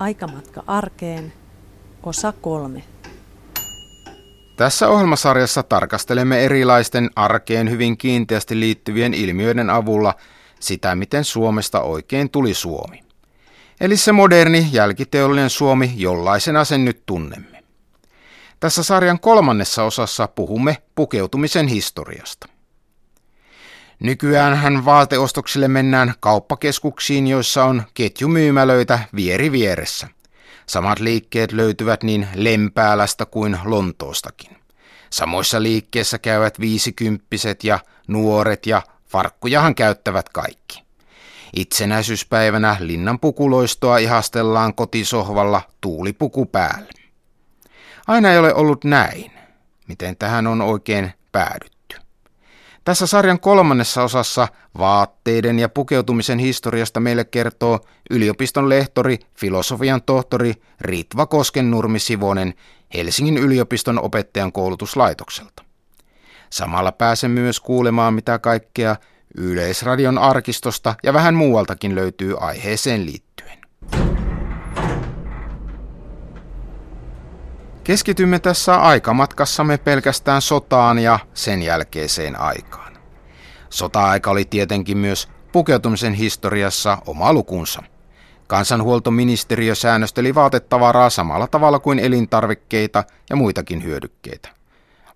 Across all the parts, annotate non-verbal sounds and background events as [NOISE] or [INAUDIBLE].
Aikamatka arkeen, osa kolme. Tässä ohjelmasarjassa tarkastelemme erilaisten arkeen hyvin kiinteästi liittyvien ilmiöiden avulla sitä, miten Suomesta oikein tuli Suomi. Eli se moderni jälkiteollinen Suomi, jollaisena sen nyt tunnemme. Tässä sarjan kolmannessa osassa puhumme pukeutumisen historiasta. Nykyään hän vaateostoksille mennään kauppakeskuksiin, joissa on ketjumyymälöitä vieri vieressä. Samat liikkeet löytyvät niin Lempäälästä kuin Lontoostakin. Samoissa liikkeissä käyvät viisikymppiset ja nuoret ja farkkujahan käyttävät kaikki. Itsenäisyyspäivänä linnan pukuloistoa ihastellaan kotisohvalla tuulipuku päälle. Aina ei ole ollut näin. Miten tähän on oikein päädytty? Tässä sarjan kolmannessa osassa vaatteiden ja pukeutumisen historiasta meille kertoo yliopiston lehtori, filosofian tohtori Ritva Koskennurmi Sivonen Helsingin yliopiston opettajan koulutuslaitokselta. Samalla pääsemme myös kuulemaan, mitä kaikkea Yleisradion arkistosta ja vähän muualtakin löytyy aiheeseen liittyen. Keskitymme tässä aikamatkassamme pelkästään sotaan ja sen jälkeiseen aikaan. Sota-aika oli tietenkin myös pukeutumisen historiassa oma lukunsa. Kansanhuoltoministeriö säännösteli vaatetavaraa samalla tavalla kuin elintarvikkeita ja muitakin hyödykkeitä.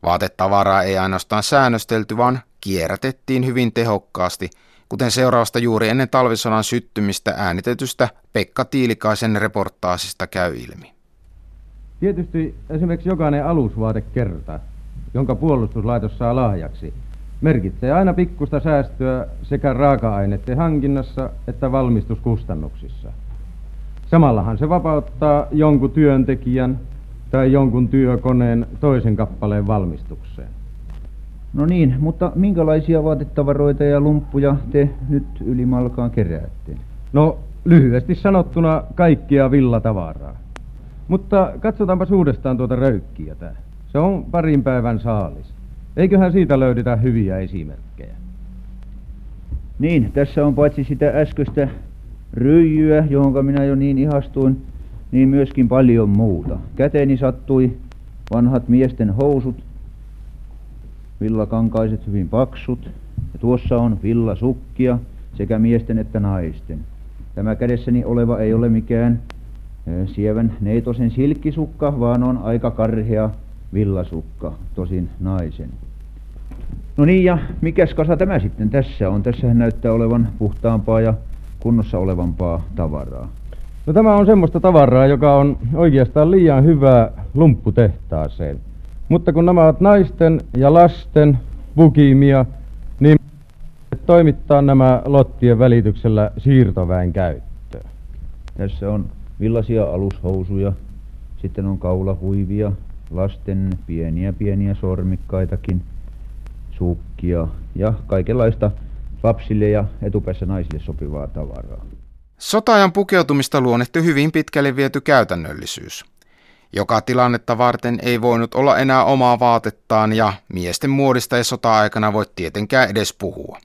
Vaatetavaraa ei ainoastaan säännöstelty, vaan kierrätettiin hyvin tehokkaasti, kuten seuraavasta juuri ennen talvisodan syttymistä äänitetystä Pekka Tiilikaisen reportaasista käy ilmi. Tietysti esimerkiksi jokainen alusvaatekerta, jonka puolustuslaitos saa lahjaksi, merkitsee aina pikkusta säästöä sekä raaka-aineiden hankinnassa että valmistuskustannuksissa. Samallahan se vapauttaa jonkun työntekijän tai jonkun työkoneen toisen kappaleen valmistukseen. No niin, mutta minkälaisia vaatetavaroita ja lumppuja te nyt ylimalkaan keräätte? No lyhyesti sanottuna kaikkia villatavaraa. Mutta katsotaanpa uudestaan tuota röykkiä tää. Se on parin päivän saalis. Eiköhän siitä löydetä hyviä esimerkkejä. Niin, tässä on paitsi sitä äskeistä ryijyä, johon minä jo niin ihastuin, niin myöskin paljon muuta. Käteeni sattui vanhat miesten housut, villakankaiset hyvin paksut, ja tuossa on villasukkia sekä miesten että naisten. Tämä kädessäni oleva ei ole mikään sievän neitosen silkkisukka, vaan on aika karhea villasukka, tosin naisen. No niin, ja mikäs kasa tämä sitten tässä on? Tässähän näyttää olevan puhtaampaa ja kunnossa olevampaa tavaraa. No tämä on semmoista tavaraa, joka on oikeastaan liian hyvää lumpputehtaaseen. Mutta kun nämä ovat naisten ja lasten pukimia, niin toimittaa nämä lottien välityksellä siirtoväen käyttöön. Tässä on villaisia alushousuja, sitten on kaulahuivia, lasten pieniä pieniä sormikkaitakin, sukkia ja kaikenlaista lapsille ja etupäässä naisille sopivaa tavaraa. Sotaajan pukeutumista luonnehti hyvin pitkälle viety käytännöllisyys. Joka tilannetta varten ei voinut olla enää omaa vaatettaan ja miesten muodista ei sota-aikana voi tietenkään edes puhua.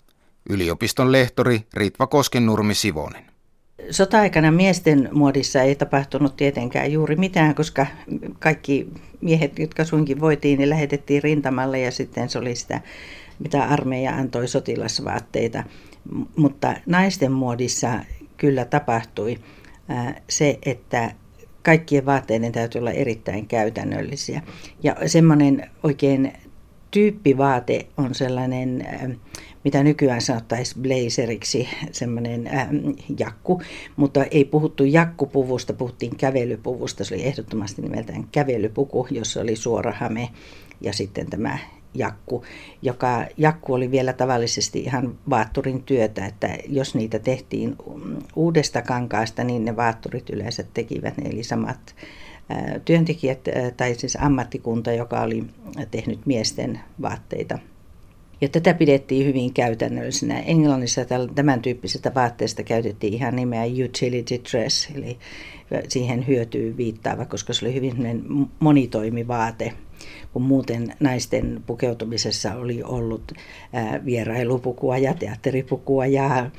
Yliopiston lehtori Ritva Koskennurmi Sivonen. Sota-aikana miesten muodissa ei tapahtunut tietenkään juuri mitään, koska kaikki miehet, jotka suinkin voitiin, niin lähetettiin rintamalle ja sitten se oli sitä, mitä armeija antoi sotilasvaatteita. Mutta naisten muodissa kyllä tapahtui se, että kaikkien vaatteiden täytyy olla erittäin käytännöllisiä. Ja semmoinen oikein tyyppivaate on sellainen mitä nykyään sanottaisiin blazeriksi, semmoinen äh, jakku, mutta ei puhuttu jakkupuvusta, puhuttiin kävelypuvusta. Se oli ehdottomasti nimeltään kävelypuku, jossa oli suora hame ja sitten tämä jakku, joka jakku oli vielä tavallisesti ihan vaatturin työtä, että jos niitä tehtiin uudesta kankaasta, niin ne vaatturit yleensä tekivät ne, eli samat työntekijät tai siis ammattikunta, joka oli tehnyt miesten vaatteita ja tätä pidettiin hyvin käytännöllisenä. Englannissa tämän tyyppisestä vaatteesta käytettiin ihan nimeä utility dress, eli siihen hyötyy viittaava, koska se oli hyvin monitoimivaate. kun muuten naisten pukeutumisessa oli ollut vierailupukua ja teatteripukua ja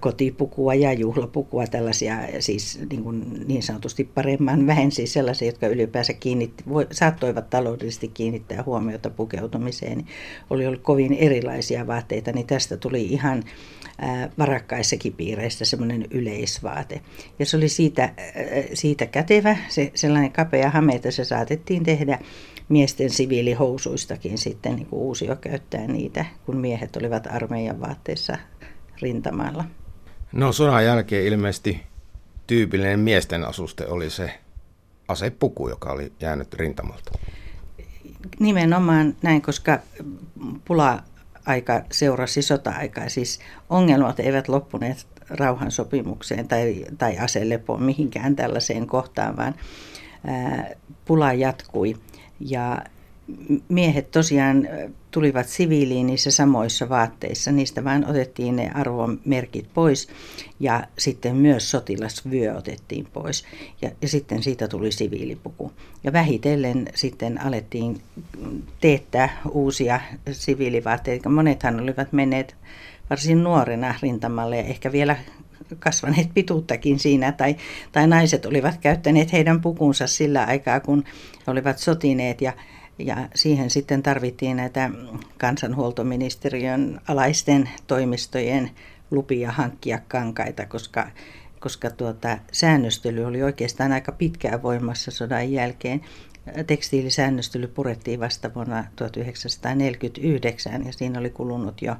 kotipukua ja juhlapukua, tällaisia siis niin, kuin niin sanotusti paremman väen, siis sellaisia, jotka ylipäänsä kiinnitti, saattoivat taloudellisesti kiinnittää huomiota pukeutumiseen. Niin oli ollut kovin erilaisia vaatteita, niin tästä tuli ihan varakkaissakin piireissä semmoinen yleisvaate. Ja se oli siitä, siitä kätevä, se, sellainen kapea hame, että se saatettiin tehdä miesten siviilihousuistakin sitten niin uusio käyttää niitä, kun miehet olivat armeijan vaatteissa rintamalla. No sodan jälkeen ilmeisesti tyypillinen miesten asuste oli se asepuku, joka oli jäänyt rintamalta. Nimenomaan näin, koska pula aika seurasi sota-aikaa. Siis ongelmat eivät loppuneet rauhansopimukseen tai, tai aselepoon mihinkään tällaiseen kohtaan, vaan ää, pula jatkui. Ja miehet tosiaan tulivat siviiliin niissä samoissa vaatteissa. Niistä vain otettiin ne arvomerkit pois ja sitten myös sotilasvyö otettiin pois. Ja, ja sitten siitä tuli siviilipuku. Ja vähitellen sitten alettiin teettää uusia siviilivaatteita. Monethan olivat menneet varsin nuorena rintamalle ja ehkä vielä kasvaneet pituuttakin siinä, tai, tai naiset olivat käyttäneet heidän pukunsa sillä aikaa, kun olivat sotineet, ja ja siihen sitten tarvittiin näitä kansanhuoltoministeriön alaisten toimistojen lupia hankkia kankaita, koska, koska tuota, säännöstely oli oikeastaan aika pitkään voimassa sodan jälkeen. Tekstiilisäännöstely purettiin vasta vuonna 1949 ja siinä oli kulunut jo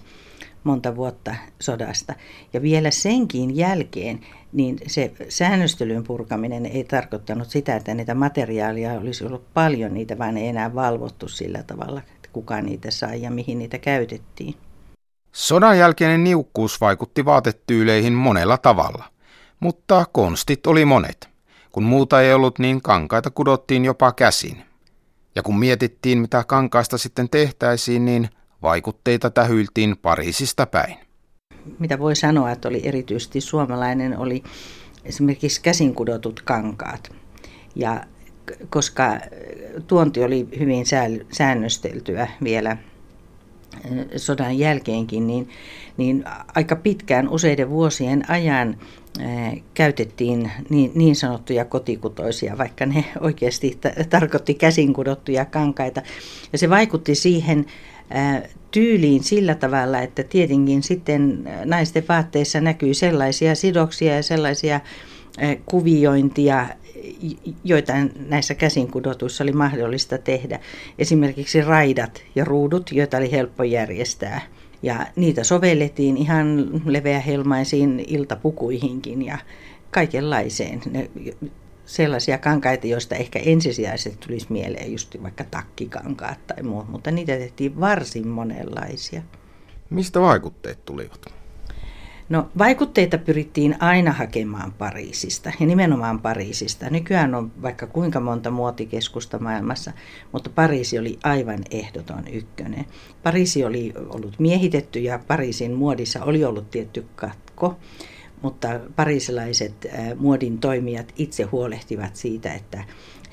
monta vuotta sodasta. Ja vielä senkin jälkeen niin se säännöstelyn purkaminen ei tarkoittanut sitä, että niitä materiaalia olisi ollut paljon, niitä vaan ei enää valvottu sillä tavalla, että kuka niitä sai ja mihin niitä käytettiin. Sodan jälkeinen niukkuus vaikutti vaatetyyleihin monella tavalla, mutta konstit oli monet. Kun muuta ei ollut, niin kankaita kudottiin jopa käsin. Ja kun mietittiin, mitä kankaista sitten tehtäisiin, niin vaikutteita tähyiltiin Pariisista päin mitä voi sanoa, että oli erityisesti suomalainen, oli esimerkiksi käsin kudotut kankaat. Ja koska tuonti oli hyvin säännösteltyä vielä eh, sodan jälkeenkin, niin, niin aika pitkään useiden vuosien ajan käytettiin niin, niin sanottuja kotikutoisia, vaikka ne oikeasti tarkoitti käsin kudottuja kankaita. Ja se vaikutti siihen tyyliin sillä tavalla, että tietenkin sitten naisten vaatteissa näkyy sellaisia sidoksia ja sellaisia kuviointia, joita näissä käsinkudotuissa oli mahdollista tehdä. Esimerkiksi raidat ja ruudut, joita oli helppo järjestää. Ja niitä sovellettiin ihan leveähelmaisiin iltapukuihinkin ja kaikenlaiseen. Ne sellaisia kankaita, joista ehkä ensisijaisesti tulisi mieleen just vaikka takkikankaat tai muut, mutta niitä tehtiin varsin monenlaisia. Mistä vaikutteet tulivat? No vaikutteita pyrittiin aina hakemaan Pariisista ja nimenomaan Pariisista. Nykyään on vaikka kuinka monta muotikeskusta maailmassa, mutta Pariisi oli aivan ehdoton ykkönen. Pariisi oli ollut miehitetty ja Pariisin muodissa oli ollut tietty katko mutta parisilaiset muodin toimijat itse huolehtivat siitä, että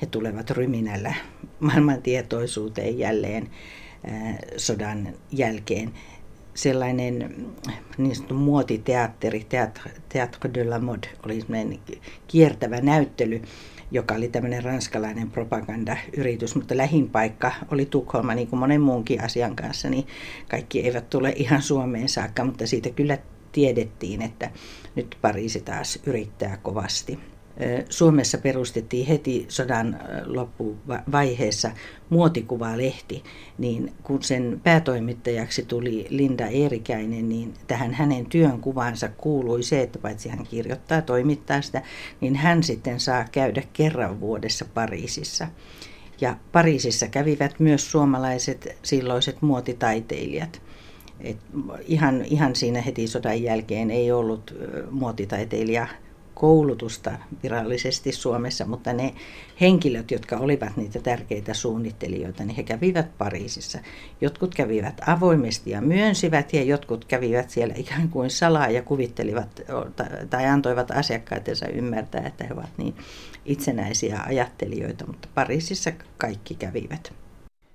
he tulevat ryminällä maailmantietoisuuteen jälleen sodan jälkeen. Sellainen niin sanottu muotiteatteri, Théâtre de la Mode, oli kiertävä näyttely, joka oli tämmöinen ranskalainen propagandayritys, mutta lähin paikka oli Tukholma, niin kuin monen muunkin asian kanssa, niin kaikki eivät tule ihan Suomeen saakka, mutta siitä kyllä tiedettiin, että nyt Pariisi taas yrittää kovasti. Suomessa perustettiin heti sodan loppuvaiheessa muotikuvalehti, niin kun sen päätoimittajaksi tuli Linda Eerikäinen, niin tähän hänen työn kuvansa kuului se, että paitsi hän kirjoittaa toimittaa sitä, niin hän sitten saa käydä kerran vuodessa Pariisissa. Ja Pariisissa kävivät myös suomalaiset silloiset muotitaiteilijat – et ihan, ihan siinä heti sodan jälkeen ei ollut muotitaiteilija koulutusta virallisesti Suomessa, mutta ne henkilöt, jotka olivat niitä tärkeitä suunnittelijoita, niin he kävivät Pariisissa. Jotkut kävivät avoimesti ja myönsivät ja jotkut kävivät siellä ikään kuin salaa ja kuvittelivat tai antoivat asiakkaitensa ymmärtää, että he ovat niin itsenäisiä ajattelijoita, mutta Pariisissa kaikki kävivät.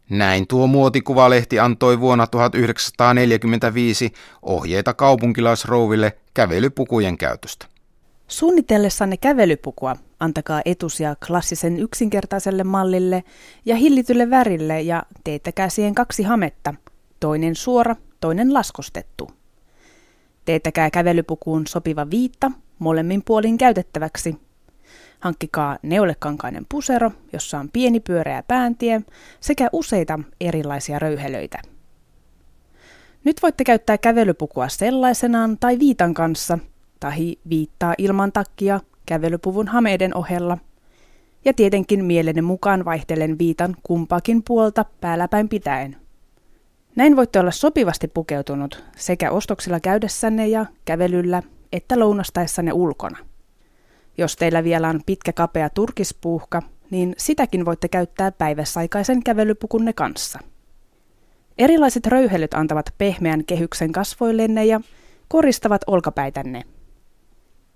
Näin tuo muotikuvalehti antoi vuonna 1945 ohjeita kaupunkilaisrouville kävelypukujen käytöstä. Suunnitellessanne kävelypukua antakaa etusia klassisen yksinkertaiselle mallille ja hillitylle värille ja teettäkää siihen kaksi hametta, toinen suora, toinen laskostettu. Teettäkää kävelypukuun sopiva viitta molemmin puolin käytettäväksi. Hankkikaa neulekankainen pusero, jossa on pieni pyöreä pääntie sekä useita erilaisia röyhelöitä. Nyt voitte käyttää kävelypukua sellaisenaan tai viitan kanssa, tai viittaa ilman takkia kävelypuvun hameiden ohella. Ja tietenkin mielenne mukaan vaihtelen viitan kumpaakin puolta päälläpäin pitäen. Näin voitte olla sopivasti pukeutunut sekä ostoksilla käydessänne ja kävelyllä että lounastaessanne ulkona. Jos teillä vielä on pitkä kapea turkispuuhka, niin sitäkin voitte käyttää päiväsaikaisen kävelypukunne kanssa. Erilaiset röyhelyt antavat pehmeän kehyksen kasvoillenne ja koristavat olkapäitänne.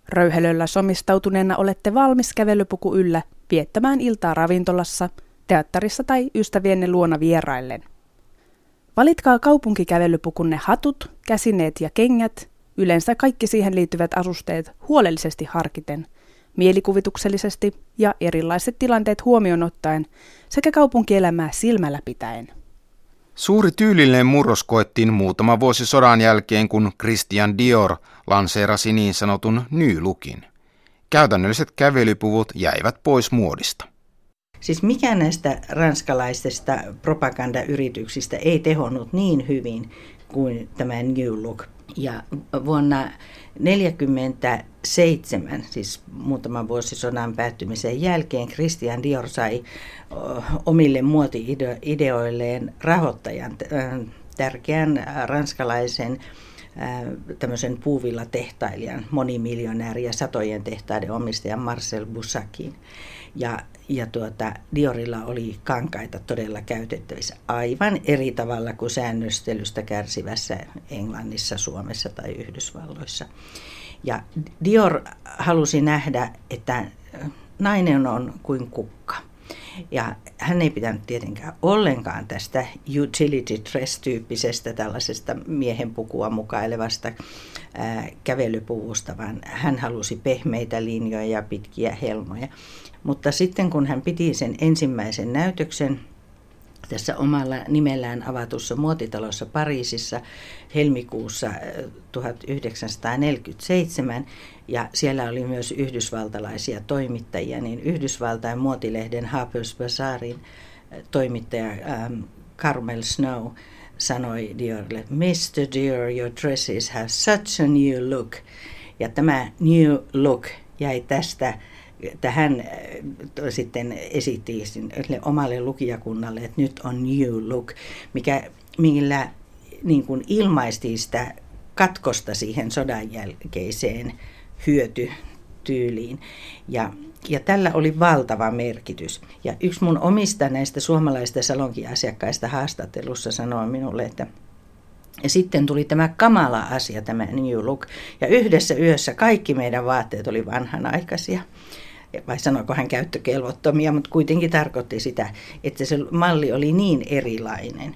Röyhelöllä somistautuneena olette valmis kävelypuku yllä viettämään iltaa ravintolassa, teatterissa tai ystävienne luona vieraillen. Valitkaa kaupunkikävelypukunne hatut, käsineet ja kengät, yleensä kaikki siihen liittyvät asusteet huolellisesti harkiten, mielikuvituksellisesti ja erilaiset tilanteet huomioon ottaen sekä kaupunkielämää silmällä pitäen. Suuri tyylillinen murros koettiin muutama vuosi sodan jälkeen, kun Christian Dior lanseerasi niin sanotun New Lookin. Käytännölliset kävelypuvut jäivät pois muodista. Siis mikä näistä ranskalaisista propagandayrityksistä ei tehonnut niin hyvin kuin tämä New Look. Ja vuonna 1947, siis muutaman vuosi sodan päättymisen jälkeen, Christian Dior sai omille muoti-ideoilleen rahoittajan, tärkeän ranskalaisen tämmöisen puuvilla-tehtailijan, monimiljonääri ja satojen tehtaiden omistajan Marcel Boussakin. Ja, ja tuota, Diorilla oli kankaita todella käytettävissä aivan eri tavalla kuin säännöstelystä kärsivässä Englannissa, Suomessa tai Yhdysvalloissa. Ja Dior halusi nähdä, että nainen on kuin kukka. Ja hän ei pitänyt tietenkään ollenkaan tästä utility dress-tyyppisestä tällaisesta miehen pukua mukailevasta ää, kävelypuvusta, vaan hän halusi pehmeitä linjoja ja pitkiä helmoja. Mutta sitten kun hän piti sen ensimmäisen näytöksen tässä omalla nimellään avatussa muotitalossa Pariisissa helmikuussa 1947, ja siellä oli myös yhdysvaltalaisia toimittajia, niin Yhdysvaltain muotilehden Harper's Bazaarin toimittaja ähm, Carmel Snow sanoi Diorille, Mr. Dior, your dresses have such a new look. Ja tämä new look jäi tästä että hän sitten esitti omalle lukijakunnalle, että nyt on new look, mikä, millä niin kuin ilmaistiin sitä katkosta siihen sodan jälkeiseen hyötytyyliin. Ja, ja tällä oli valtava merkitys. Ja yksi mun omista näistä suomalaista salonkiasiakkaista haastattelussa sanoi minulle, että ja sitten tuli tämä kamala asia, tämä New Look. Ja yhdessä yössä kaikki meidän vaatteet oli vanhanaikaisia vai sanoiko hän käyttökelvottomia, mutta kuitenkin tarkoitti sitä, että se malli oli niin erilainen.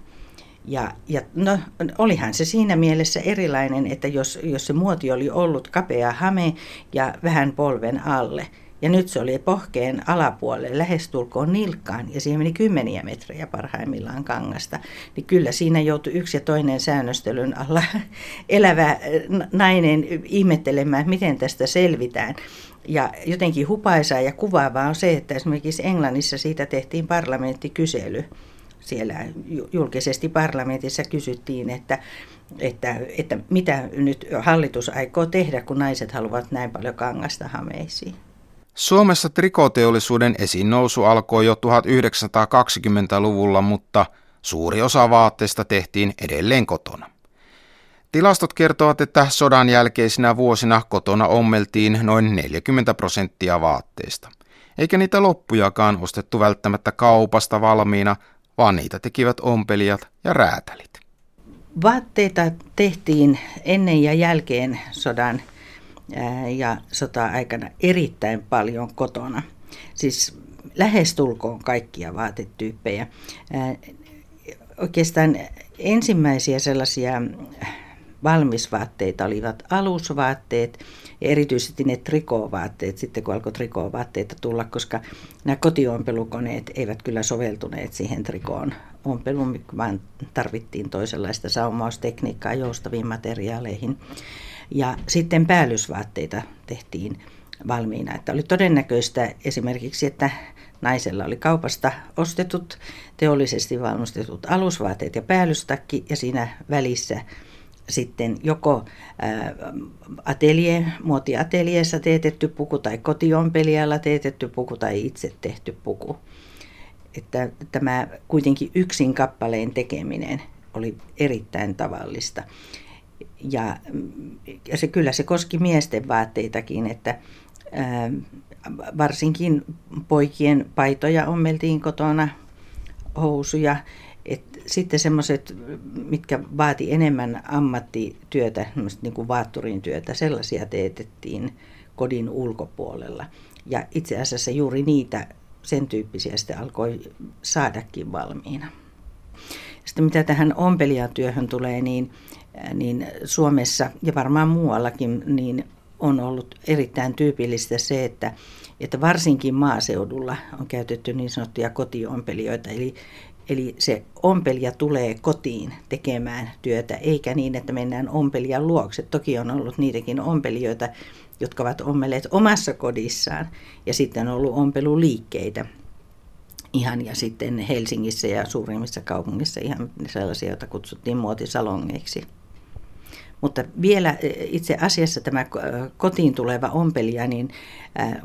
Ja, ja no, olihan se siinä mielessä erilainen, että jos, jos se muoti oli ollut kapea hame ja vähän polven alle, ja nyt se oli pohkeen alapuolelle lähestulkoon nilkkaan ja siihen meni kymmeniä metrejä parhaimmillaan kangasta. Niin kyllä siinä joutui yksi ja toinen säännöstelyn alla [LAUGHS] elävä nainen ihmettelemään, miten tästä selvitään. Ja jotenkin hupaisaa ja kuvaavaa on se, että esimerkiksi Englannissa siitä tehtiin parlamenttikysely. Siellä julkisesti parlamentissa kysyttiin, että, että, että mitä nyt hallitus aikoo tehdä, kun naiset haluavat näin paljon kangasta hameisiin. Suomessa trikoteollisuuden esiin nousu alkoi jo 1920-luvulla, mutta suuri osa vaatteista tehtiin edelleen kotona. Tilastot kertovat, että sodan jälkeisinä vuosina kotona ommeltiin noin 40 prosenttia vaatteista. Eikä niitä loppujakaan ostettu välttämättä kaupasta valmiina, vaan niitä tekivät ompelijat ja räätälit. Vaatteita tehtiin ennen ja jälkeen sodan ja sota-aikana erittäin paljon kotona. Siis lähestulkoon kaikkia vaatetyyppejä. oikeastaan ensimmäisiä sellaisia valmisvaatteita olivat alusvaatteet ja erityisesti ne trikovaatteet sitten kun alkoi trikovaatteita tulla, koska nämä kotiompelukoneet eivät kyllä soveltuneet siihen trikoon ompeluun, vaan tarvittiin toisenlaista saumaustekniikkaa joustaviin materiaaleihin. Ja sitten päällysvaatteita tehtiin valmiina. Että oli todennäköistä esimerkiksi, että naisella oli kaupasta ostetut, teollisesti valmistetut alusvaatteet ja päällystakki ja siinä välissä sitten joko atelier, muotiateljeessa teetetty puku tai kotiompelijalla teetetty puku tai itse tehty puku. Että tämä kuitenkin yksin kappaleen tekeminen oli erittäin tavallista. Ja, ja se kyllä se koski miesten vaatteitakin, että ää, varsinkin poikien paitoja ommeltiin kotona, housuja. Et sitten semmoiset, mitkä vaati enemmän ammattityötä, niin kuin vaatturin työtä, sellaisia teetettiin kodin ulkopuolella. Ja itse asiassa juuri niitä, sen tyyppisiä sitten alkoi saadakin valmiina. Sitten mitä tähän ompelijatyöhön tulee, niin, niin Suomessa ja varmaan muuallakin niin on ollut erittäin tyypillistä se, että, että varsinkin maaseudulla on käytetty niin sanottuja kotiompelijoita, eli Eli se ompelija tulee kotiin tekemään työtä, eikä niin, että mennään ompelijan luokse. Toki on ollut niitäkin ompelijoita, jotka ovat ommelleet omassa kodissaan, ja sitten on ollut ompeluliikkeitä. Ihan ja sitten Helsingissä ja suurimmissa kaupungissa ihan sellaisia, joita kutsuttiin muotisalongeiksi. Mutta vielä e, itse asiassa tämä kotiin tuleva ompelija, niin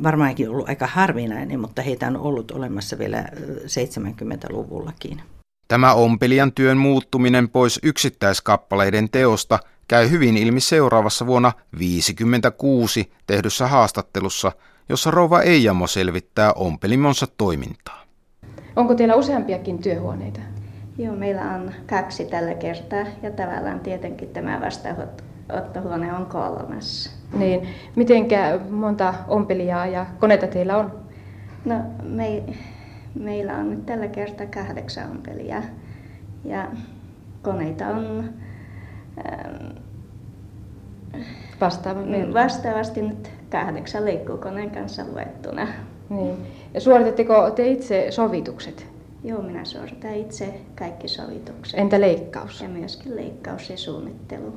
varmaankin ollut aika harvinainen, mutta heitä on ollut olemassa vielä 70-luvullakin. Tämä ompelijan työn muuttuminen pois yksittäiskappaleiden teosta käy hyvin ilmi seuraavassa vuonna 1956 tehdyssä haastattelussa, jossa rouva Eijamo selvittää ompelimonsa toimintaa. Onko teillä useampiakin työhuoneita? Joo, meillä on kaksi tällä kertaa ja tavallaan tietenkin tämä vastaanottohuone on kolmas. Niin, mitenkä monta ompelijaa ja koneita teillä on? No, me, meillä on nyt tällä kertaa kahdeksan ompelijaa ja koneita on ähm, Vastaavasti. vastaavasti nyt kahdeksan leikkuukoneen kanssa luettuna. Niin. Ja suoritetteko te itse sovitukset? Joo, minä suoritan itse kaikki sovitukset. Entä leikkaus? Ja myöskin leikkaus ja suunnittelu.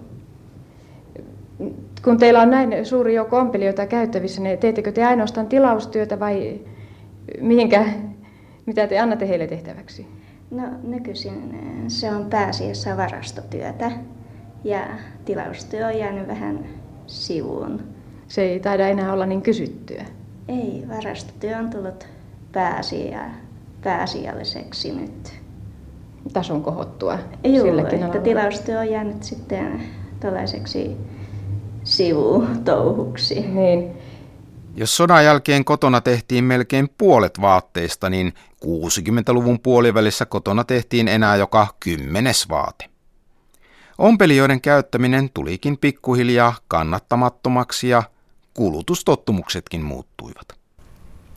Kun teillä on näin suuri joukko ompelijoita käyttävissä, niin teettekö te ainoastaan tilaustyötä vai mihinkä, mitä te annatte heille tehtäväksi? No nykyisin eh, se on pääasiassa varastotyötä ja tilaustyö on jäänyt vähän sivuun. Se ei taida enää olla niin kysyttyä. Ei, varastotyö on tullut pääasiaa pääasialliseksi nyt. Tason kohottua Joo, silläkin että tilaustyö on jäänyt sitten tällaiseksi sivutouhuksi. Niin. Jos sodan jälkeen kotona tehtiin melkein puolet vaatteista, niin 60-luvun puolivälissä kotona tehtiin enää joka kymmenes vaate. Ompelijoiden käyttäminen tulikin pikkuhiljaa kannattamattomaksi ja kulutustottumuksetkin muuttuivat.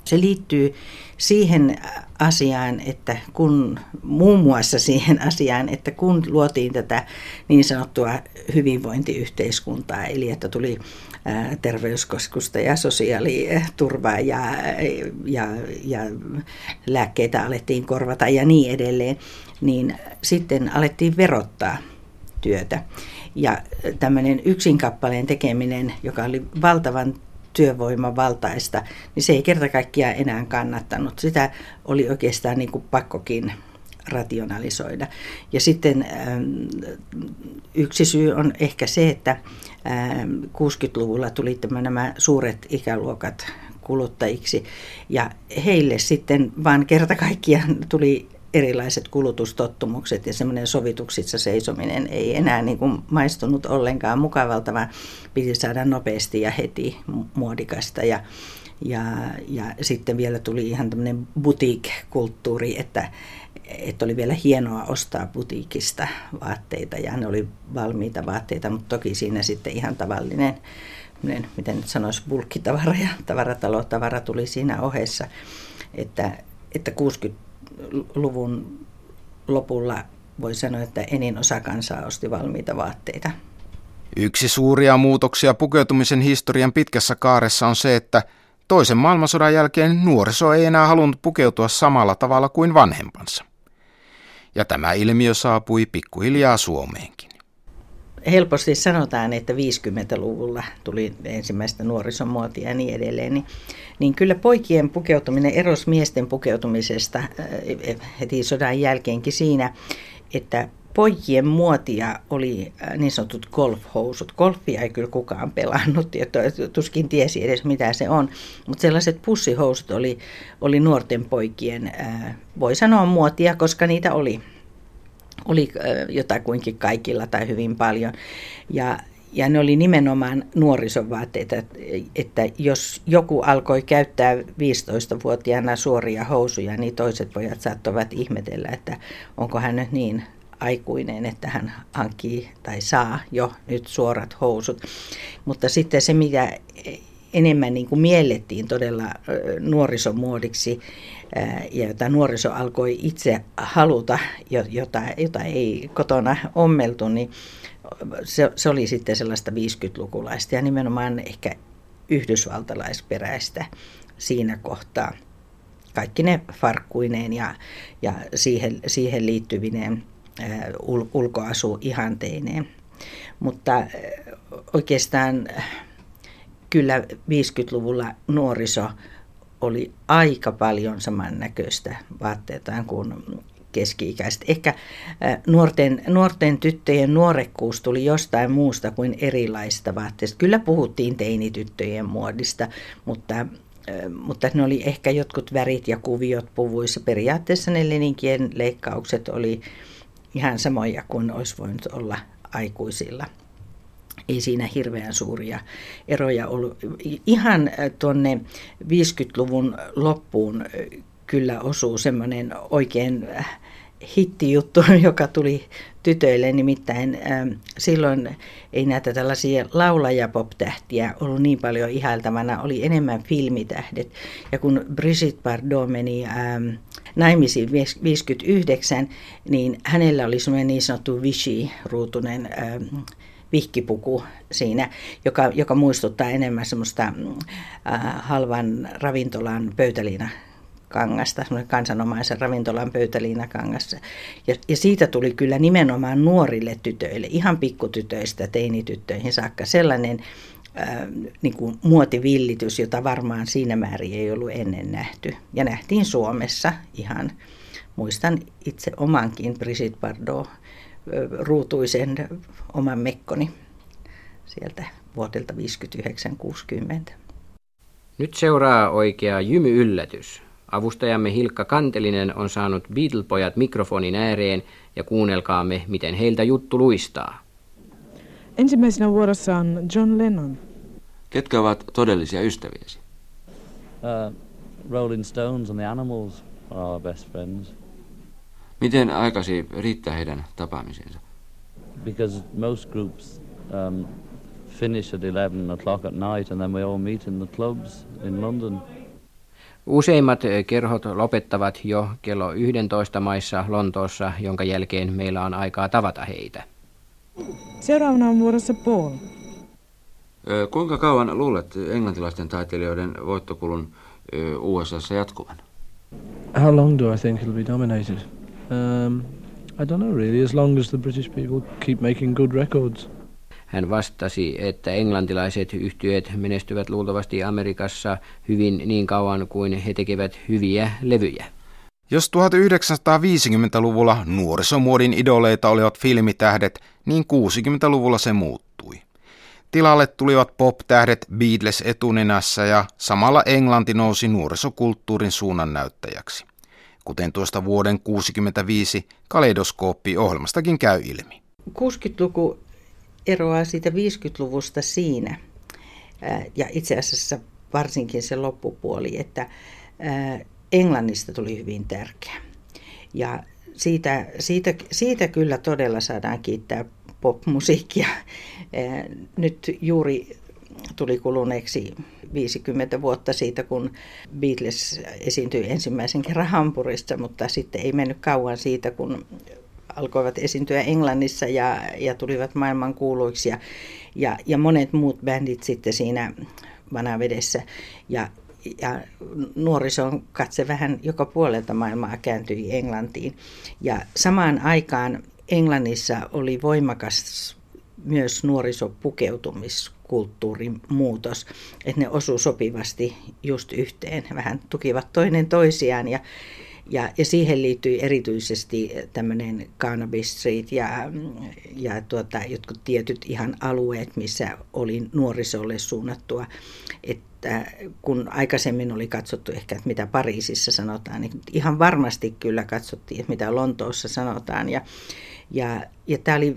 Se liittyy siihen asiaan, että kun muun muassa siihen asiaan, että kun luotiin tätä niin sanottua hyvinvointiyhteiskuntaa, eli että tuli terveyskeskusta ja sosiaaliturvaa ja, ja, ja lääkkeitä alettiin korvata ja niin edelleen, niin sitten alettiin verottaa työtä. Ja tämmöinen yksinkappaleen tekeminen, joka oli valtavan työvoimavaltaista, niin se ei kerta kaikkiaan enää kannattanut. Sitä oli oikeastaan niin kuin pakkokin rationalisoida. Ja sitten ähm, yksi syy on ehkä se, että 60-luvulla ähm, tuli nämä suuret ikäluokat kuluttajiksi ja heille sitten vaan kerta kaikkiaan tuli erilaiset kulutustottumukset ja semmoinen sovituksissa seisominen ei enää niin kuin maistunut ollenkaan mukavalta, vaan piti saada nopeasti ja heti muodikasta. Ja, ja, ja sitten vielä tuli ihan tämmöinen boutique-kulttuuri, että, että oli vielä hienoa ostaa butiikista vaatteita ja ne oli valmiita vaatteita, mutta toki siinä sitten ihan tavallinen, miten nyt sanoisi, bulkkitavara ja tavaratalotavara tuli siinä ohessa, että, että 60 luvun lopulla voi sanoa, että enin osa kansaa osti valmiita vaatteita. Yksi suuria muutoksia pukeutumisen historian pitkässä kaaressa on se, että toisen maailmansodan jälkeen nuoriso ei enää halunnut pukeutua samalla tavalla kuin vanhempansa. Ja tämä ilmiö saapui pikkuhiljaa Suomeenkin helposti sanotaan, että 50-luvulla tuli ensimmäistä nuorisomuotia ja niin edelleen, niin, niin kyllä poikien pukeutuminen erosi miesten pukeutumisesta äh, heti sodan jälkeenkin siinä, että pojien muotia oli äh, niin sanotut golfhousut. Golfia ei kyllä kukaan pelannut ja tuskin tiesi edes mitä se on, mutta sellaiset pussihousut oli, oli nuorten poikien, äh, voi sanoa muotia, koska niitä oli oli jotakuinkin kaikilla tai hyvin paljon. Ja, ja ne oli nimenomaan nuorisovaatteita, että jos joku alkoi käyttää 15-vuotiaana suoria housuja, niin toiset pojat saattoivat ihmetellä, että onko hän nyt niin aikuinen, että hän hankkii tai saa jo nyt suorat housut. Mutta sitten se, mikä enemmän niin kuin miellettiin todella nuorisomuodiksi ja jota nuoriso alkoi itse haluta, jota, jota ei kotona ommeltu, niin se, se oli sitten sellaista 50-lukulaista ja nimenomaan ehkä yhdysvaltalaisperäistä siinä kohtaa. Kaikki ne farkkuineen ja, ja siihen, siihen liittyvineen ul, ulkoasuihanteineen. Mutta oikeastaan kyllä 50-luvulla nuoriso oli aika paljon samannäköistä vaatteetaan kuin keski-ikäiset. Ehkä nuorten, nuorten tyttöjen nuorekkuus tuli jostain muusta kuin erilaista vaatteista. Kyllä puhuttiin teinityttöjen muodista, mutta, mutta ne oli ehkä jotkut värit ja kuviot puvuissa. Periaatteessa ne leninkien leikkaukset oli ihan samoja kuin olisi voinut olla aikuisilla ei siinä hirveän suuria eroja ollut. Ihan äh, tuonne 50-luvun loppuun äh, kyllä osuu semmoinen oikein äh, hittijuttu, [LAUGHS] joka tuli tytöille. Nimittäin ähm, silloin ei näitä tällaisia laulajapop-tähtiä ollut niin paljon ihailtavana, oli enemmän filmitähdet. Ja kun Brigitte Bardot meni ähm, naimisiin 59, niin hänellä oli semmoinen niin sanottu Vichy-ruutunen ähm, vihkipuku siinä, joka, joka muistuttaa enemmän semmoista äh, halvan ravintolan pöytäliina kangasta, kansanomaisen ravintolan pöytäliinakangassa. Ja, ja siitä tuli kyllä nimenomaan nuorille tytöille, ihan pikkutytöistä teinityttöihin saakka sellainen äh, niin kuin muotivillitys, jota varmaan siinä määrin ei ollut ennen nähty. Ja nähtiin Suomessa ihan, muistan itse omankin Brigitte Bardot ruutuisen oman mekkoni sieltä vuodelta 59-60. Nyt seuraa oikea jymy-yllätys. Avustajamme Hilkka Kantelinen on saanut Beatle-pojat mikrofonin ääreen ja kuunnelkaamme, miten heiltä juttu luistaa. Ensimmäisenä vuorossa on John Lennon. Ketkä ovat todellisia ystäviäsi? Uh, Rolling Stones and the Animals are our best friends. Miten aikasi riittää heidän tapaamisiinsa? Because most groups um, finish at 11 o'clock at night and then we all meet in the clubs in London. Useimmat eh, kerhot lopettavat jo kello 11 maissa Lontoossa, jonka jälkeen meillä on aikaa tavata heitä. Seuraavana on vuorossa Paul. Kuinka kauan luulet englantilaisten taiteilijoiden voittokulun USAssa jatkuvan? How long do I think it'll be dominated? Um, I don't know really, as long as the British people keep making good records. Hän vastasi, että englantilaiset yhtiöt menestyvät luultavasti Amerikassa hyvin niin kauan kuin he tekevät hyviä levyjä. Jos 1950-luvulla nuorisomuodin idoleita olivat filmitähdet, niin 60-luvulla se muuttui. Tilalle tulivat pop-tähdet Beatles etunenässä ja samalla Englanti nousi nuorisokulttuurin suunnannäyttäjäksi kuten tuosta vuoden 1965 kaleidoskooppi-ohjelmastakin käy ilmi. 60-luku eroaa siitä 50-luvusta siinä, ja itse asiassa varsinkin se loppupuoli, että Englannista tuli hyvin tärkeä. Ja siitä, siitä, siitä kyllä todella saadaan kiittää popmusiikkia. Nyt juuri tuli kuluneeksi 50 vuotta siitä, kun Beatles esiintyi ensimmäisen kerran Hampurissa, mutta sitten ei mennyt kauan siitä, kun alkoivat esiintyä Englannissa ja, ja tulivat maailman kuuluiksi ja, ja, ja monet muut bändit sitten siinä vanavedessä. Ja, ja nuorison katse vähän joka puolelta maailmaa kääntyi Englantiin. Ja samaan aikaan Englannissa oli voimakas myös nuorisopukeutumiskulttuurin muutos, että ne osu sopivasti just yhteen, vähän tukivat toinen toisiaan ja, ja, ja siihen liittyi erityisesti tämmöinen Cannabis Street ja, ja tuota, jotkut tietyt ihan alueet, missä oli nuorisolle suunnattua. Että kun aikaisemmin oli katsottu ehkä, että mitä Pariisissa sanotaan, niin ihan varmasti kyllä katsottiin, että mitä Lontoossa sanotaan. Ja, ja, ja tämä oli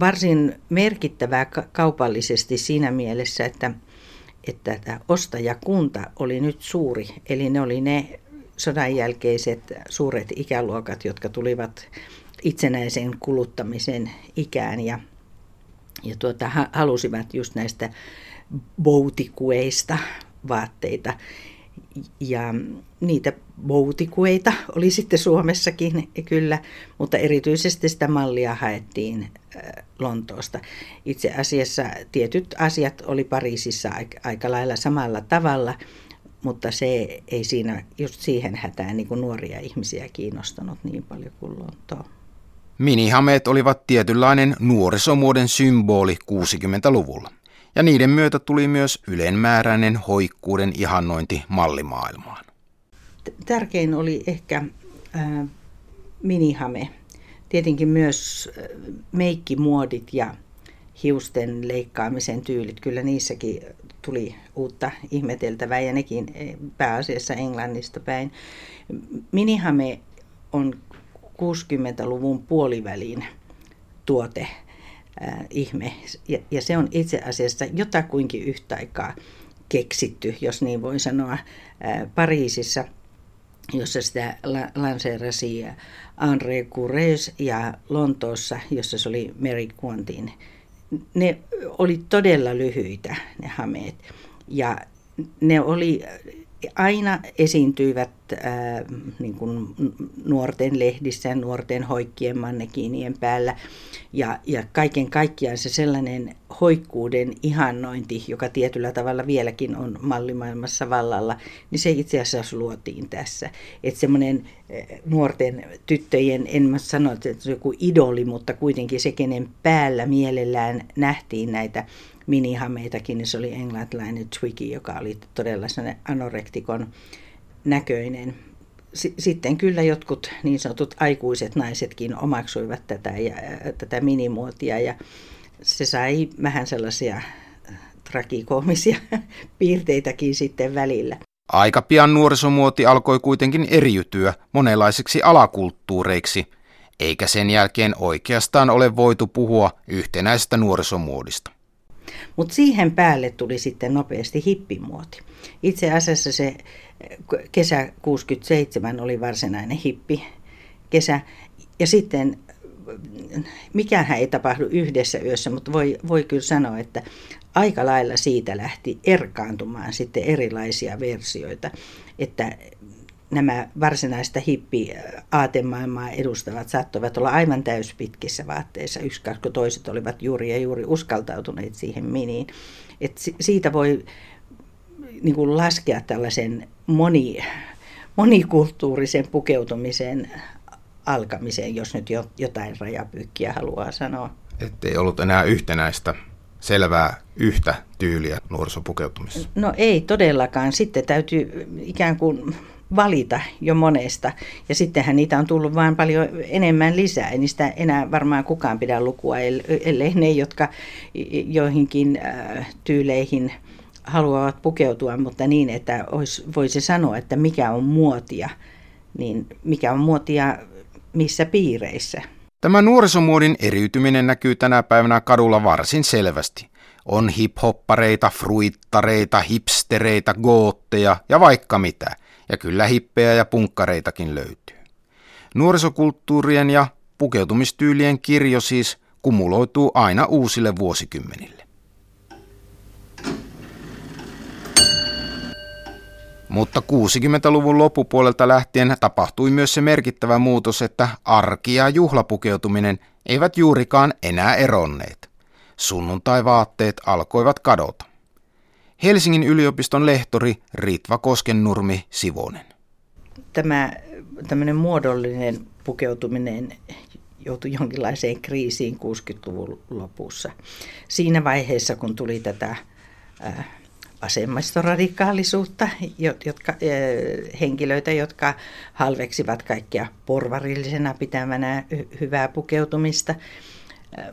varsin merkittävää kaupallisesti siinä mielessä, että, että tämä ostajakunta oli nyt suuri. Eli ne oli ne sodan jälkeiset suuret ikäluokat, jotka tulivat itsenäisen kuluttamisen ikään ja, ja tuota, halusivat just näistä boutikueista vaatteita. Ja niitä boutikueita oli sitten Suomessakin kyllä, mutta erityisesti sitä mallia haettiin Lontoosta. Itse asiassa tietyt asiat oli Pariisissa aika lailla samalla tavalla, mutta se ei siinä just siihen hätään niin kuin nuoria ihmisiä kiinnostanut niin paljon kuin Lontoa. Minihameet olivat tietynlainen nuorisomuoden symboli 60-luvulla, ja niiden myötä tuli myös ylenmääräinen hoikkuuden ihannointi mallimaailmaan. Tärkein oli ehkä äh, minihame. Tietenkin myös meikkimuodit ja hiusten leikkaamisen tyylit, kyllä niissäkin tuli uutta ihmeteltävää ja nekin eh, pääasiassa Englannista päin. Minihame on 60-luvun puolivälin tuote, äh, ihme, ja, ja se on itse asiassa jotakuinkin yhtä aikaa keksitty, jos niin voi sanoa, äh, Pariisissa, jossa sitä lanseerasi André Courres ja Lontoossa, jossa se oli Mary Quantin ne oli todella lyhyitä ne hameet. Ja ne oli aina esiintyivät ää, niin kuin nuorten lehdissä, nuorten hoikkien mannekiinien päällä. Ja, ja kaiken kaikkiaan se sellainen hoikkuuden ihannointi, joka tietyllä tavalla vieläkin on mallimaailmassa vallalla, niin se itse asiassa luotiin tässä. Että semmoinen nuorten tyttöjen, en mä sano, että se on joku idoli, mutta kuitenkin se, kenen päällä mielellään nähtiin näitä minihameitakin, niin se oli englantilainen Twiggy, joka oli todella sellainen anorektikon näköinen. Sitten kyllä jotkut niin sanotut aikuiset naisetkin omaksuivat tätä, ja, tätä minimuotia ja se sai vähän sellaisia trakikoomisia [LAUGHS] piirteitäkin sitten välillä. Aika pian nuorisomuoti alkoi kuitenkin eriytyä monenlaisiksi alakulttuureiksi, eikä sen jälkeen oikeastaan ole voitu puhua yhtenäisestä nuorisomuodista. Mutta siihen päälle tuli sitten nopeasti hippimuoti. Itse asiassa se kesä 67 oli varsinainen hippi kesä. Ja sitten mikään ei tapahdu yhdessä yössä, mutta voi, voi kyllä sanoa, että aika lailla siitä lähti erkaantumaan sitten erilaisia versioita. Että nämä varsinaista hippi-aatemaailmaa edustavat saattoivat olla aivan täyspitkissä vaatteissa. Yksi, kaksi, toiset olivat juuri ja juuri uskaltautuneet siihen miniin. Et siitä voi niin kuin laskea tällaisen moni, monikulttuurisen pukeutumisen alkamiseen, jos nyt jotain rajapyykkiä haluaa sanoa. Että ei ollut enää yhtenäistä selvää yhtä tyyliä nuorisopukeutumisessa? No ei todellakaan. Sitten täytyy ikään kuin valita jo monesta. Ja sittenhän niitä on tullut vain paljon enemmän lisää. Ei niistä enää varmaan kukaan pidä lukua, ellei ne, jotka joihinkin äh, tyyleihin haluavat pukeutua, mutta niin, että olisi, voisi sanoa, että mikä on muotia, niin mikä on muotia missä piireissä. Tämä nuorisomuodin eriytyminen näkyy tänä päivänä kadulla varsin selvästi. On hiphoppareita, fruittareita, hipstereitä, gootteja ja vaikka mitä – ja kyllä hippejä ja punkkareitakin löytyy. Nuorisokulttuurien ja pukeutumistyylien kirjo siis kumuloituu aina uusille vuosikymmenille. Mutta 60-luvun loppupuolelta lähtien tapahtui myös se merkittävä muutos, että arki ja juhlapukeutuminen eivät juurikaan enää eronneet. Sunnuntai-vaatteet alkoivat kadota. Helsingin yliopiston lehtori Ritva Koskennurmi Sivonen. Tämä tämmöinen muodollinen pukeutuminen joutui jonkinlaiseen kriisiin 60-luvun lopussa. Siinä vaiheessa, kun tuli tätä äh, vasemmistoradikaalisuutta, jotka, äh, henkilöitä, jotka halveksivat kaikkia porvarillisena pitämänä hyvää pukeutumista,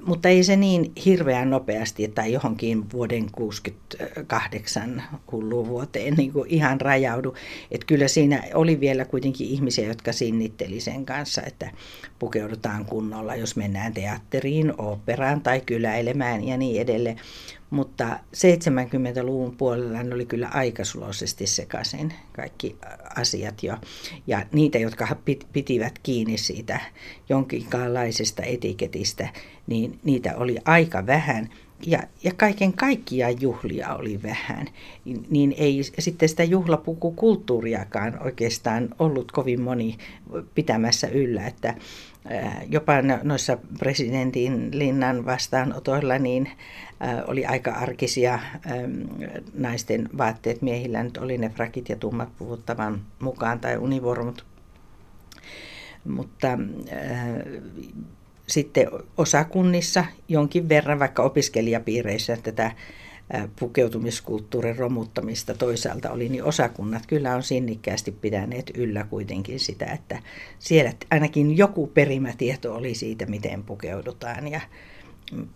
mutta ei se niin hirveän nopeasti tai johonkin vuoden 68 hulluun vuoteen niin kuin ihan rajaudu. Että kyllä siinä oli vielä kuitenkin ihmisiä, jotka sinnitteli sen kanssa, että pukeudutaan kunnolla, jos mennään teatteriin, operaan tai kyläilemään ja niin edelleen. Mutta 70-luvun puolella ne oli kyllä aika suloisesti sekaisin kaikki asiat jo. Ja niitä, jotka pitivät kiinni siitä jonkinlaisesta etiketistä, niin niitä oli aika vähän. Ja, ja kaiken kaikkiaan juhlia oli vähän, niin ei sitten sitä juhlapukukulttuuriakaan oikeastaan ollut kovin moni pitämässä yllä, että jopa noissa presidentin linnan vastaanotoilla niin oli aika arkisia naisten vaatteet. Miehillä nyt oli ne frakit ja tummat puhuttavan mukaan tai univormut. Mutta sitten osakunnissa jonkin verran, vaikka opiskelijapiireissä tätä pukeutumiskulttuurin romuttamista toisaalta oli, niin osakunnat kyllä on sinnikkäästi pitäneet yllä kuitenkin sitä, että siellä ainakin joku perimätieto oli siitä, miten pukeudutaan ja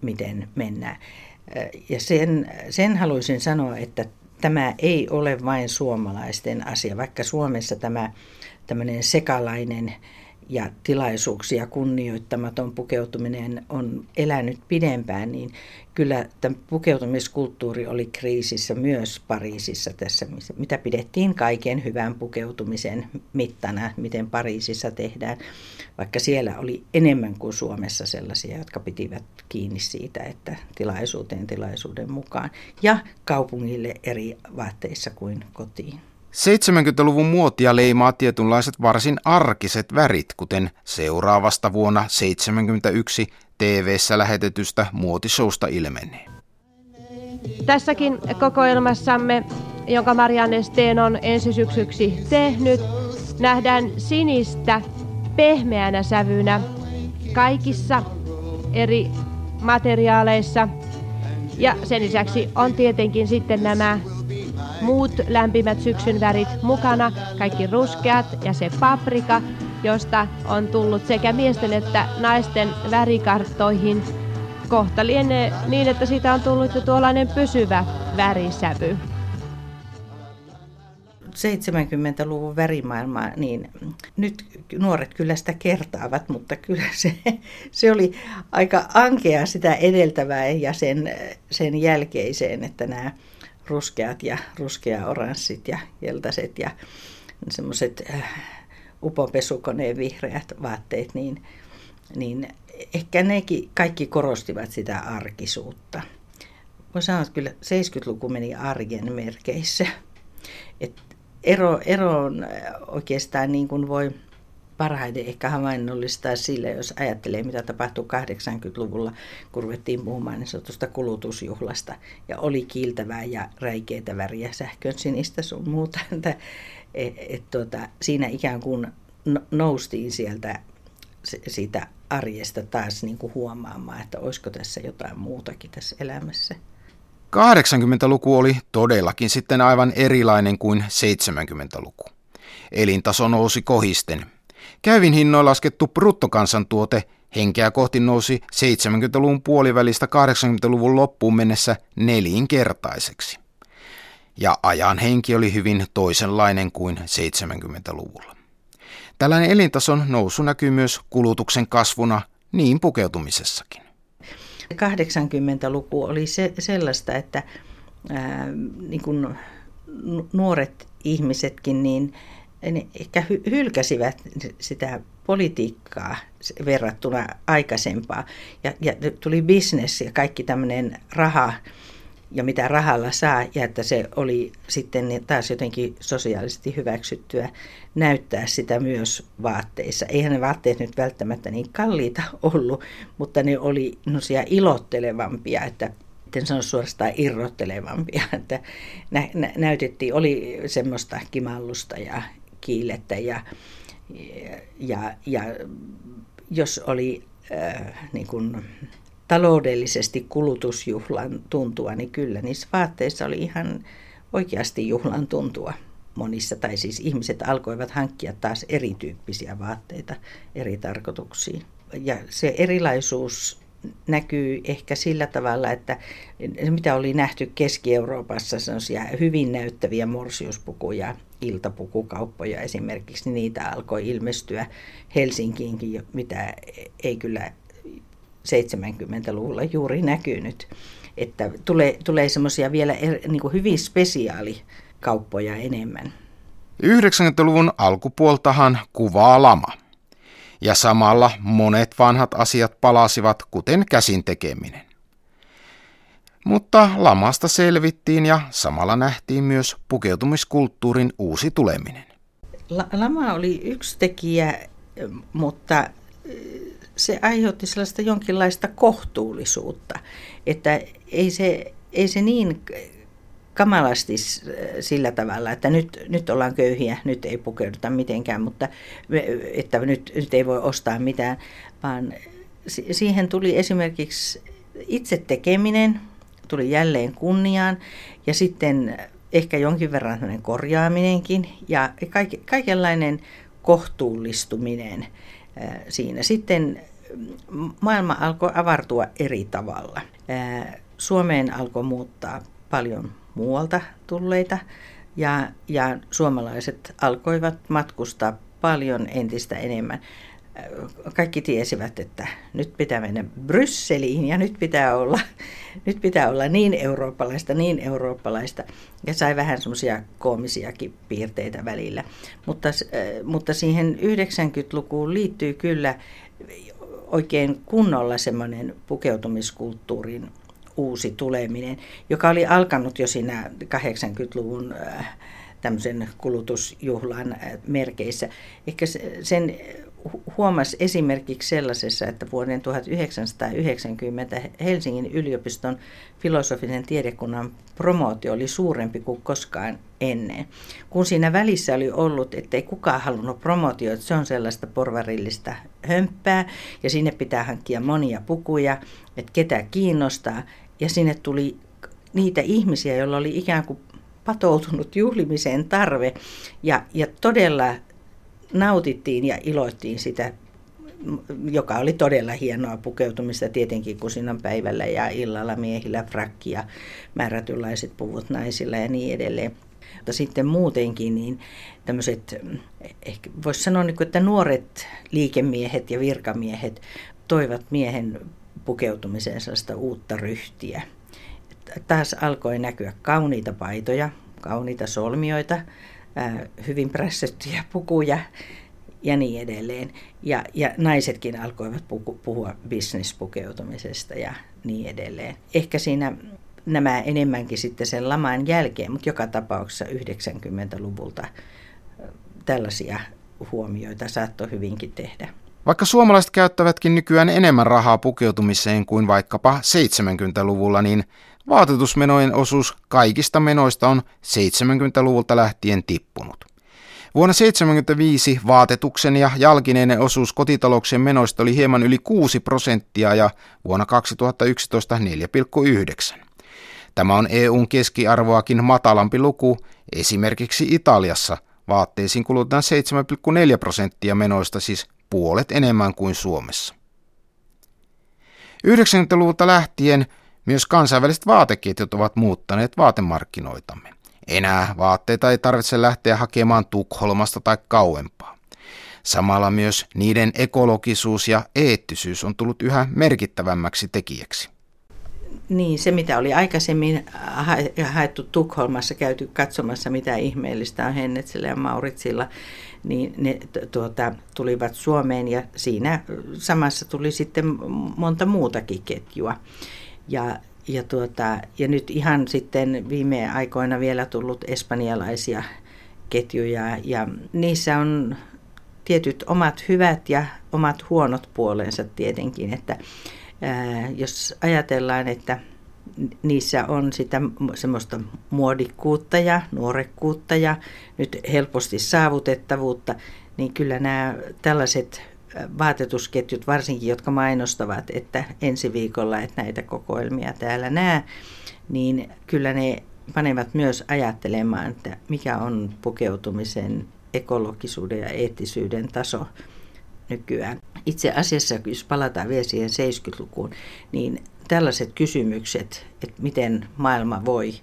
miten mennään. Ja sen, sen haluaisin sanoa, että tämä ei ole vain suomalaisten asia, vaikka Suomessa tämä tämmöinen sekalainen ja tilaisuuksia kunnioittamaton pukeutuminen on elänyt pidempään, niin kyllä tämä pukeutumiskulttuuri oli kriisissä myös Pariisissa tässä, mitä pidettiin kaiken hyvän pukeutumisen mittana, miten Pariisissa tehdään, vaikka siellä oli enemmän kuin Suomessa sellaisia, jotka pitivät kiinni siitä, että tilaisuuteen tilaisuuden mukaan ja kaupungille eri vaatteissa kuin kotiin. 70-luvun muotia leimaa tietynlaiset varsin arkiset värit, kuten seuraavasta vuonna 71 TV-ssä lähetetystä muotisousta ilmenee. Tässäkin kokoelmassamme, jonka Marianne Steen on ensisyksyksi tehnyt, nähdään sinistä pehmeänä sävynä kaikissa eri materiaaleissa. Ja sen lisäksi on tietenkin sitten nämä muut lämpimät syksyn värit mukana, kaikki ruskeat ja se paprika, josta on tullut sekä miesten että naisten värikarttoihin. Kohta lienee niin, että siitä on tullut jo tuollainen pysyvä värisävy. 70-luvun värimaailmaa, niin nyt nuoret kyllä sitä kertaavat, mutta kyllä se, se oli aika ankea sitä edeltävää ja sen, sen jälkeiseen, että nämä ruskeat ja ruskea-oranssit ja keltaiset ja semmoiset äh, upopesukoneen vihreät vaatteet, niin, niin ehkä nekin kaikki korostivat sitä arkisuutta. Voin sanoa, että kyllä 70-luku meni arjen merkeissä. Et ero, ero on oikeastaan niin kuin voi parhaiten ehkä havainnollistaa sille, jos ajattelee, mitä tapahtui 80-luvulla, kun ruvettiin puhumaan niin sanotusta kulutusjuhlasta. Ja oli kiiltävää ja räikeitä väriä, sähkön sinistä sun muuta. [LAUGHS] Että, et, et, tuota, siinä ikään kuin noustiin sieltä siitä arjesta taas niin kuin huomaamaan, että olisiko tässä jotain muutakin tässä elämässä. 80-luku oli todellakin sitten aivan erilainen kuin 70-luku. Elintaso nousi kohisten Käyvin hinnoin laskettu bruttokansantuote henkeä kohti nousi 70-luvun puolivälistä 80-luvun loppuun mennessä nelinkertaiseksi. Ja ajan henki oli hyvin toisenlainen kuin 70-luvulla. Tällainen elintason nousu näkyy myös kulutuksen kasvuna niin pukeutumisessakin. 80-luku oli se, sellaista, että ää, niin kuin nuoret ihmisetkin, niin ne ehkä hylkäsivät sitä politiikkaa verrattuna aikaisempaa. Ja, ja tuli business ja kaikki tämmöinen raha ja mitä rahalla saa, ja että se oli sitten taas jotenkin sosiaalisesti hyväksyttyä näyttää sitä myös vaatteissa. Eihän ne vaatteet nyt välttämättä niin kalliita ollut, mutta ne oli ilottelevampia, että en sano suorastaan irrottelevampia, että nä, nä, näytettiin, oli semmoista kimallusta ja kiilettä ja, ja, ja jos oli äh, niin kuin taloudellisesti kulutusjuhlan tuntua, niin kyllä niissä vaatteissa oli ihan oikeasti juhlan tuntua monissa, tai siis ihmiset alkoivat hankkia taas erityyppisiä vaatteita eri tarkoituksiin. Ja se erilaisuus näkyy ehkä sillä tavalla, että mitä oli nähty Keski-Euroopassa, sellaisia hyvin näyttäviä morsiuspukuja, iltapukukauppoja esimerkiksi, niin niitä alkoi ilmestyä Helsinkiinkin, mitä ei kyllä 70-luvulla juuri näkynyt. Että tulee, tulee semmoisia vielä er, niin kuin hyvin spesiaalikauppoja enemmän. 90-luvun alkupuoltahan kuvaa lama. Ja samalla monet vanhat asiat palasivat, kuten käsin tekeminen. Mutta lamasta selvittiin ja samalla nähtiin myös pukeutumiskulttuurin uusi tuleminen. Lama oli yksi tekijä, mutta se aiheutti sellaista jonkinlaista kohtuullisuutta, että ei se, ei se niin kamalasti sillä tavalla, että nyt, nyt ollaan köyhiä, nyt ei pukeuduta mitenkään, mutta että nyt, nyt ei voi ostaa mitään, vaan siihen tuli esimerkiksi itse tekeminen, tuli jälleen kunniaan ja sitten ehkä jonkin verran korjaaminenkin ja kaikenlainen kohtuullistuminen siinä. Sitten maailma alkoi avartua eri tavalla. Suomeen alkoi muuttaa paljon muualta tulleita ja, ja suomalaiset alkoivat matkustaa paljon entistä enemmän. Kaikki tiesivät, että nyt pitää mennä Brysseliin ja nyt pitää olla, [LAUGHS] nyt pitää olla niin eurooppalaista, niin eurooppalaista. Ja sai vähän semmoisia koomisiakin piirteitä välillä. Mutta, mutta siihen 90-lukuun liittyy kyllä oikein kunnolla semmoinen pukeutumiskulttuurin uusi tuleminen, joka oli alkanut jo siinä 80-luvun äh, tämmöisen kulutusjuhlan äh, merkeissä. Ehkä sen huomasi esimerkiksi sellaisessa, että vuoden 1990 Helsingin yliopiston filosofisen tiedekunnan promootio oli suurempi kuin koskaan ennen. Kun siinä välissä oli ollut, että ei kukaan halunnut että se on sellaista porvarillista hömppää ja sinne pitää hankkia monia pukuja, että ketä kiinnostaa. Ja sinne tuli niitä ihmisiä, joilla oli ikään kuin patoutunut juhlimiseen tarve ja, ja todella nautittiin ja iloittiin sitä, joka oli todella hienoa pukeutumista tietenkin kusinan päivällä ja illalla miehillä frakki ja määrätynlaiset puvut naisilla ja niin edelleen. Mutta sitten muutenkin niin tämmöiset, ehkä voisi sanoa, niin että nuoret liikemiehet ja virkamiehet toivat miehen pukeutumiseen sellaista uutta ryhtiä. Taas alkoi näkyä kauniita paitoja, kauniita solmioita, hyvin prässettyjä pukuja ja niin edelleen. Ja, ja naisetkin alkoivat puhu, puhua bisnespukeutumisesta ja niin edelleen. Ehkä siinä nämä enemmänkin sitten sen laman jälkeen, mutta joka tapauksessa 90-luvulta tällaisia huomioita saattoi hyvinkin tehdä. Vaikka suomalaiset käyttävätkin nykyään enemmän rahaa pukeutumiseen kuin vaikkapa 70-luvulla, niin vaatetusmenojen osuus kaikista menoista on 70-luvulta lähtien tippunut. Vuonna 1975 vaatetuksen ja jalkineiden osuus kotitalouksien menoista oli hieman yli 6 prosenttia ja vuonna 2011 4,9. Tämä on EUn keskiarvoakin matalampi luku, esimerkiksi Italiassa vaatteisiin kulutetaan 7,4 prosenttia menoista, siis puolet enemmän kuin Suomessa. 90-luvulta lähtien myös kansainväliset vaateketjut ovat muuttaneet vaatemarkkinoitamme. Enää vaatteita ei tarvitse lähteä hakemaan Tukholmasta tai kauempaa. Samalla myös niiden ekologisuus ja eettisyys on tullut yhä merkittävämmäksi tekijäksi. Niin, se mitä oli aikaisemmin haettu Tukholmassa, käyty katsomassa mitä ihmeellistä on Hennetsillä ja Mauritsilla, niin ne tuota, tulivat Suomeen ja siinä samassa tuli sitten monta muutakin ketjua. Ja ja, tuota, ja nyt ihan sitten viime aikoina vielä tullut espanjalaisia ketjuja. Ja niissä on tietyt omat hyvät ja omat huonot puolensa tietenkin, että ää, jos ajatellaan, että niissä on sitä semmoista muodikkuutta ja nuorekkuutta ja nyt helposti saavutettavuutta, niin kyllä nämä tällaiset vaatetusketjut varsinkin, jotka mainostavat, että ensi viikolla, että näitä kokoelmia täällä nää, niin kyllä ne panevat myös ajattelemaan, että mikä on pukeutumisen ekologisuuden ja eettisyyden taso nykyään. Itse asiassa, jos palataan vielä siihen 70-lukuun, niin tällaiset kysymykset, että miten maailma voi,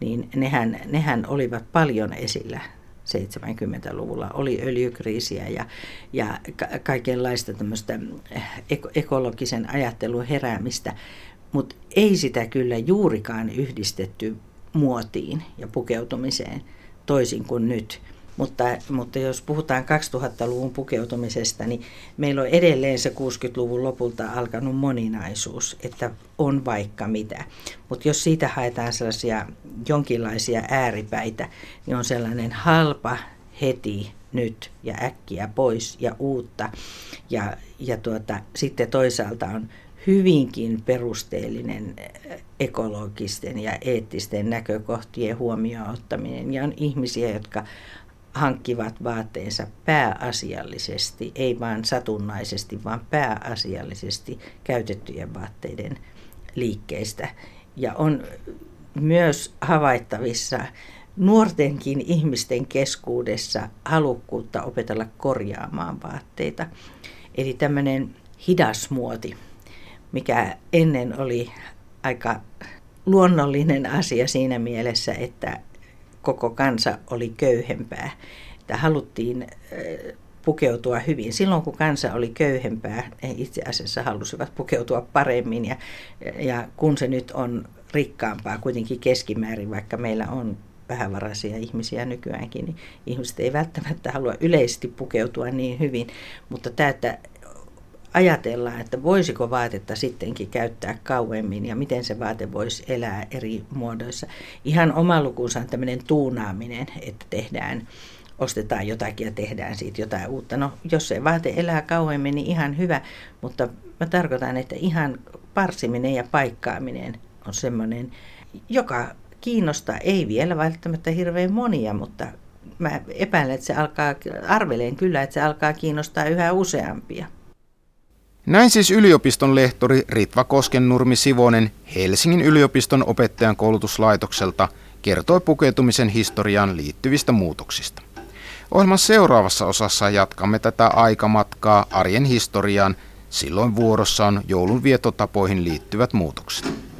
niin nehän, nehän olivat paljon esillä 70-luvulla. Oli öljykriisiä ja, ja ka- kaikenlaista tämmöistä ekologisen ajattelun heräämistä, mutta ei sitä kyllä juurikaan yhdistetty muotiin ja pukeutumiseen toisin kuin nyt. Mutta, mutta jos puhutaan 2000-luvun pukeutumisesta, niin meillä on edelleen se 60-luvun lopulta alkanut moninaisuus, että on vaikka mitä. Mutta jos siitä haetaan sellaisia jonkinlaisia ääripäitä, niin on sellainen halpa heti nyt ja äkkiä pois ja uutta. Ja, ja tuota, sitten toisaalta on hyvinkin perusteellinen ekologisten ja eettisten näkökohtien huomioon ottaminen. Ja on ihmisiä, jotka hankkivat vaatteensa pääasiallisesti, ei vain satunnaisesti, vaan pääasiallisesti käytettyjen vaatteiden liikkeistä. Ja on myös havaittavissa nuortenkin ihmisten keskuudessa halukkuutta opetella korjaamaan vaatteita. Eli tämmöinen hidas muoti, mikä ennen oli aika luonnollinen asia siinä mielessä, että koko kansa oli köyhempää. Että haluttiin pukeutua hyvin. Silloin kun kansa oli köyhempää, he itse asiassa halusivat pukeutua paremmin. Ja, ja kun se nyt on rikkaampaa kuitenkin keskimäärin, vaikka meillä on vähävaraisia ihmisiä nykyäänkin, niin ihmiset ei välttämättä halua yleisesti pukeutua niin hyvin. Mutta tämä, että ajatellaan, että voisiko vaatetta sittenkin käyttää kauemmin ja miten se vaate voisi elää eri muodoissa. Ihan oma lukunsa on tämmöinen tuunaaminen, että tehdään, ostetaan jotakin ja tehdään siitä jotain uutta. No, jos se vaate elää kauemmin, niin ihan hyvä, mutta mä tarkoitan, että ihan parsiminen ja paikkaaminen on semmoinen, joka kiinnostaa, ei vielä välttämättä hirveän monia, mutta mä epäilen, että se alkaa, arveleen kyllä, että se alkaa kiinnostaa yhä useampia. Näin siis yliopiston lehtori Ritva Koskennurmi Sivonen Helsingin yliopiston opettajan koulutuslaitokselta kertoi pukeutumisen historiaan liittyvistä muutoksista. Ohjelman seuraavassa osassa jatkamme tätä aikamatkaa arjen historiaan. Silloin vuorossa on joulun vietotapoihin liittyvät muutokset.